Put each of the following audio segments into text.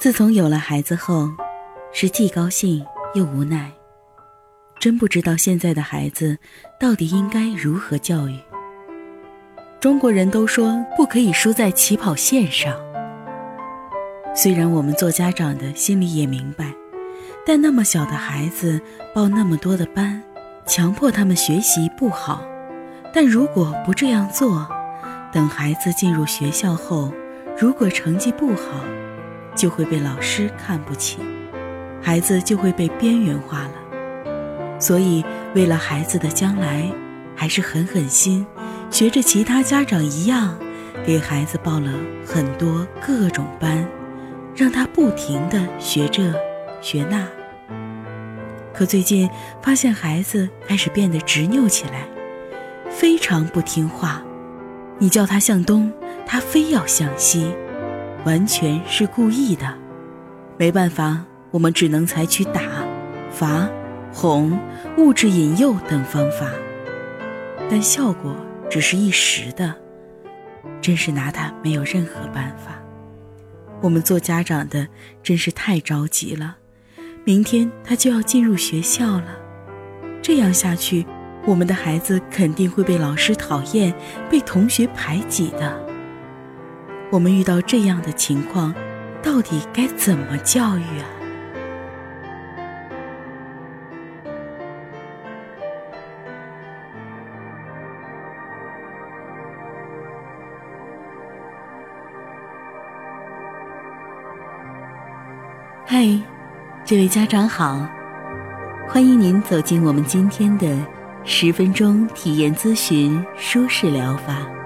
自从有了孩子后，是既高兴又无奈，真不知道现在的孩子到底应该如何教育。中国人都说不可以输在起跑线上，虽然我们做家长的心里也明白，但那么小的孩子报那么多的班，强迫他们学习不好，但如果不这样做，等孩子进入学校后，如果成绩不好，就会被老师看不起，孩子就会被边缘化了。所以，为了孩子的将来，还是狠狠心，学着其他家长一样，给孩子报了很多各种班，让他不停的学这学那。可最近发现孩子开始变得执拗起来，非常不听话。你叫他向东，他非要向西。完全是故意的，没办法，我们只能采取打、罚、哄、物质引诱等方法，但效果只是一时的，真是拿他没有任何办法。我们做家长的真是太着急了，明天他就要进入学校了，这样下去，我们的孩子肯定会被老师讨厌，被同学排挤的。我们遇到这样的情况，到底该怎么教育啊？嗨，这位家长好，欢迎您走进我们今天的十分钟体验咨询舒适疗法。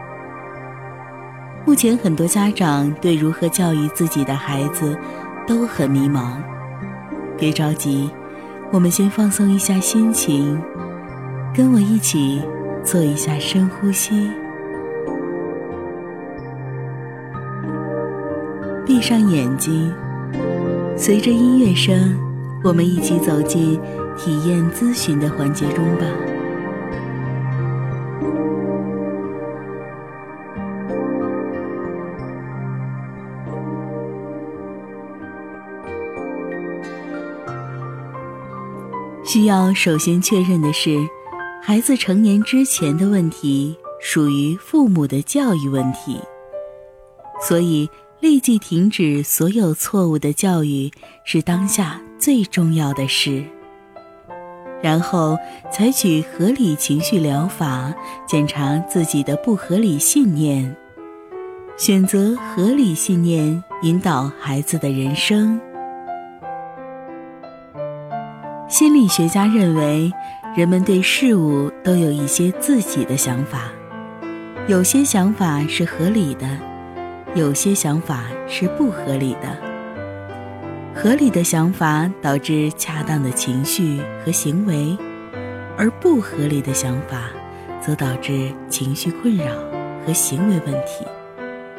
目前很多家长对如何教育自己的孩子都很迷茫，别着急，我们先放松一下心情，跟我一起做一下深呼吸，闭上眼睛，随着音乐声，我们一起走进体验咨询的环节中吧。需要首先确认的是，孩子成年之前的问题属于父母的教育问题，所以立即停止所有错误的教育是当下最重要的事。然后采取合理情绪疗法，检查自己的不合理信念，选择合理信念引导孩子的人生。心理学家认为，人们对事物都有一些自己的想法，有些想法是合理的，有些想法是不合理的。合理的想法导致恰当的情绪和行为，而不合理的想法则导致情绪困扰和行为问题。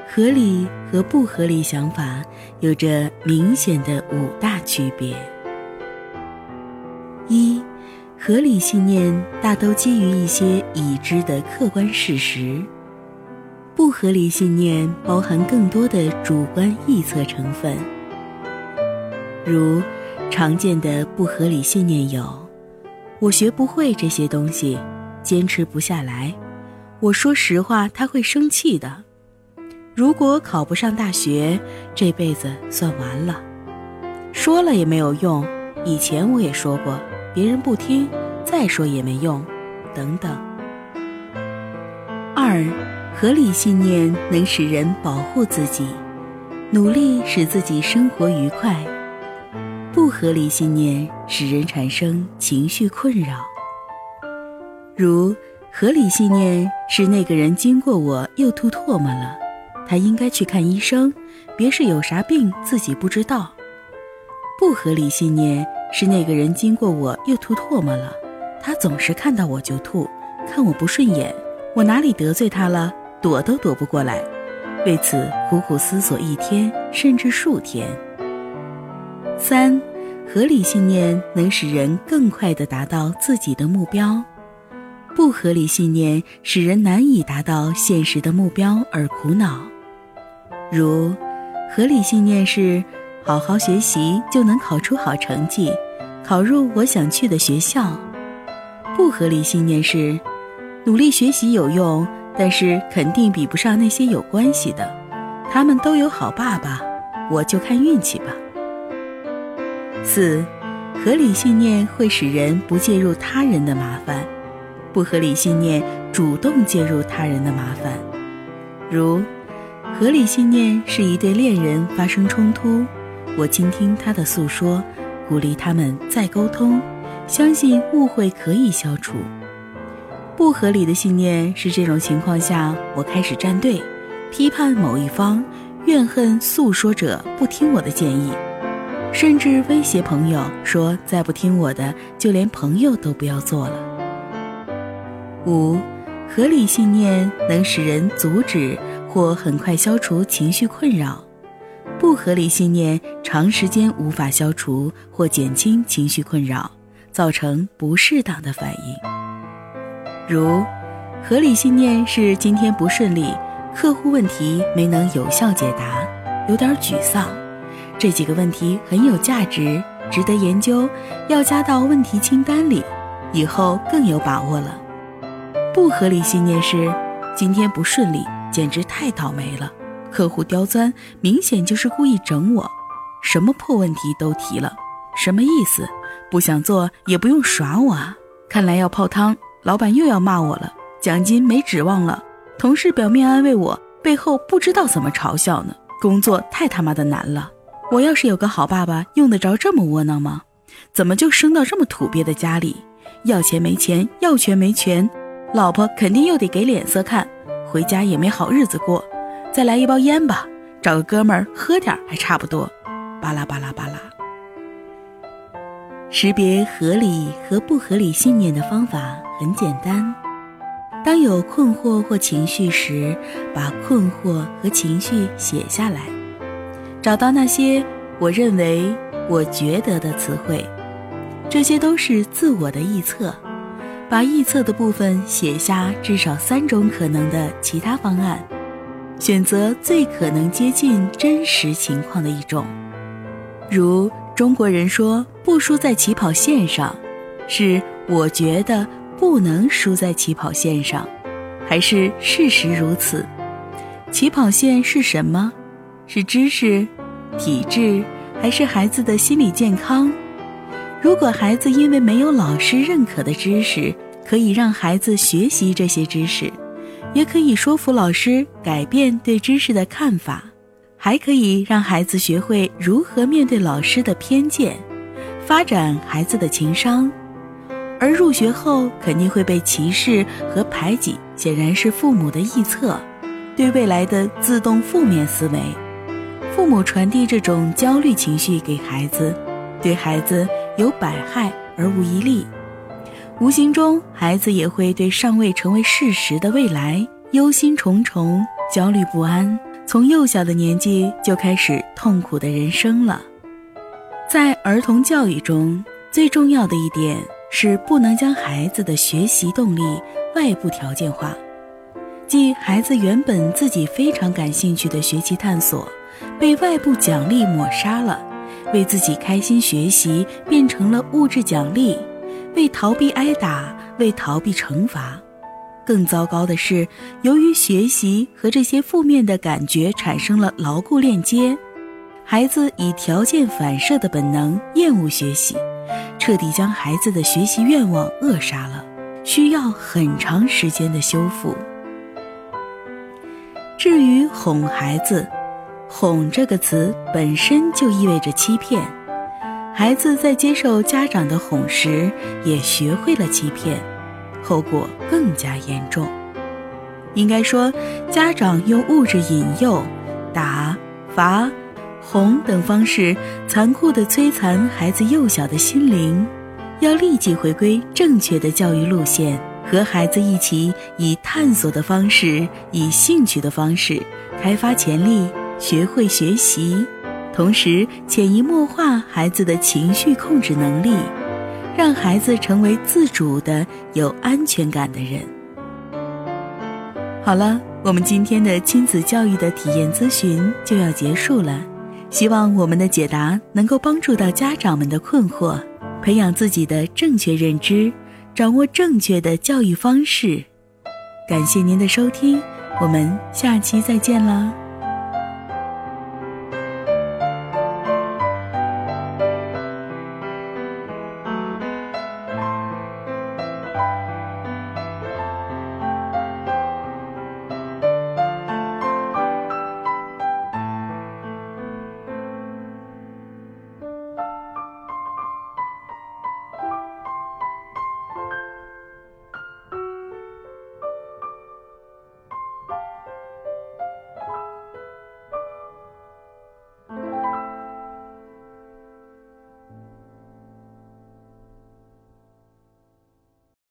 合理和不合理想法有着明显的五大区别。合理信念大都基于一些已知的客观事实，不合理信念包含更多的主观臆测成分。如常见的不合理信念有：我学不会这些东西，坚持不下来，我说实话他会生气的，如果考不上大学，这辈子算完了，说了也没有用，以前我也说过。别人不听，再说也没用，等等。二，合理信念能使人保护自己，努力使自己生活愉快；不合理信念使人产生情绪困扰。如合理信念是那个人经过我又吐唾沫了，他应该去看医生，别是有啥病自己不知道。不合理信念。是那个人经过我又吐唾沫了，他总是看到我就吐，看我不顺眼，我哪里得罪他了，躲都躲不过来，为此苦苦思索一天甚至数天。三，合理信念能使人更快地达到自己的目标，不合理信念使人难以达到现实的目标而苦恼。如，合理信念是。好好学习就能考出好成绩，考入我想去的学校。不合理信念是，努力学习有用，但是肯定比不上那些有关系的，他们都有好爸爸，我就看运气吧。四，合理信念会使人不介入他人的麻烦，不合理信念主动介入他人的麻烦。如，合理信念是一对恋人发生冲突，我倾听他的诉说，鼓励他们再沟通。相信误会可以消除。不合理的信念是这种情况下，我开始站队，批判某一方，怨恨诉说者不听我的建议，甚至威胁朋友说再不听我的，就连朋友都不要做了。五，合理信念能使人阻止或很快消除情绪困扰，不合理信念长时间无法消除或减轻情绪困扰。造成不适当的反应，如合理信念是今天不顺利，客户问题没能有效解答，有点沮丧。这几个问题很有价值，值得研究，要加到问题清单里，以后更有把握了。不合理信念是今天不顺利，简直太倒霉了，客户刁钻，明显就是故意整我，什么破问题都提了，什么意思？不想做也不用耍我啊！看来要泡汤，老板又要骂我了，奖金没指望了。同事表面安慰我，背后不知道怎么嘲笑呢。工作太他妈的难了，我要是有个好爸爸，用得着这么窝囊吗？怎么就生到这么土鳖的家里？要钱没钱，要权没权，老婆肯定又得给脸色看，回家也没好日子过。再来一包烟吧，找个哥们儿喝点还差不多。巴拉巴拉巴拉。识别合理和不合理信念的方法很简单：当有困惑或情绪时，把困惑和情绪写下来，找到那些我认为、我觉得的词汇，这些都是自我的臆测。把臆测的部分写下至少三种可能的其他方案，选择最可能接近真实情况的一种，如。中国人说不输在起跑线上，是我觉得不能输在起跑线上，还是事实如此？起跑线是什么？是知识、体质，还是孩子的心理健康？如果孩子因为没有老师认可的知识，可以让孩子学习这些知识，也可以说服老师改变对知识的看法。还可以让孩子学会如何面对老师的偏见，发展孩子的情商，而入学后肯定会被歧视和排挤，显然是父母的臆测，对未来的自动负面思维。父母传递这种焦虑情绪给孩子，对孩子有百害而无一利，无形中孩子也会对尚未成为事实的未来忧心忡忡、焦虑不安。从幼小的年纪就开始痛苦的人生了。在儿童教育中，最重要的一点是不能将孩子的学习动力外部条件化，即孩子原本自己非常感兴趣的学习探索，被外部奖励抹杀了，为自己开心学习变成了物质奖励，为逃避挨打，为逃避惩罚。更糟糕的是，由于学习和这些负面的感觉产生了牢固链接，孩子以条件反射的本能厌恶学习，彻底将孩子的学习愿望扼杀了，需要很长时间的修复。至于哄孩子，哄这个词本身就意味着欺骗，孩子在接受家长的哄时，也学会了欺骗。后果更加严重。应该说，家长用物质引诱、打、罚、哄等方式，残酷地摧残孩子幼小的心灵。要立即回归正确的教育路线，和孩子一起以探索的方式、以兴趣的方式开发潜力，学会学习，同时潜移默化孩子的情绪控制能力。让孩子成为自主的、有安全感的人。好了，我们今天的亲子教育的体验咨询就要结束了，希望我们的解答能够帮助到家长们的困惑，培养自己的正确认知，掌握正确的教育方式。感谢您的收听，我们下期再见啦！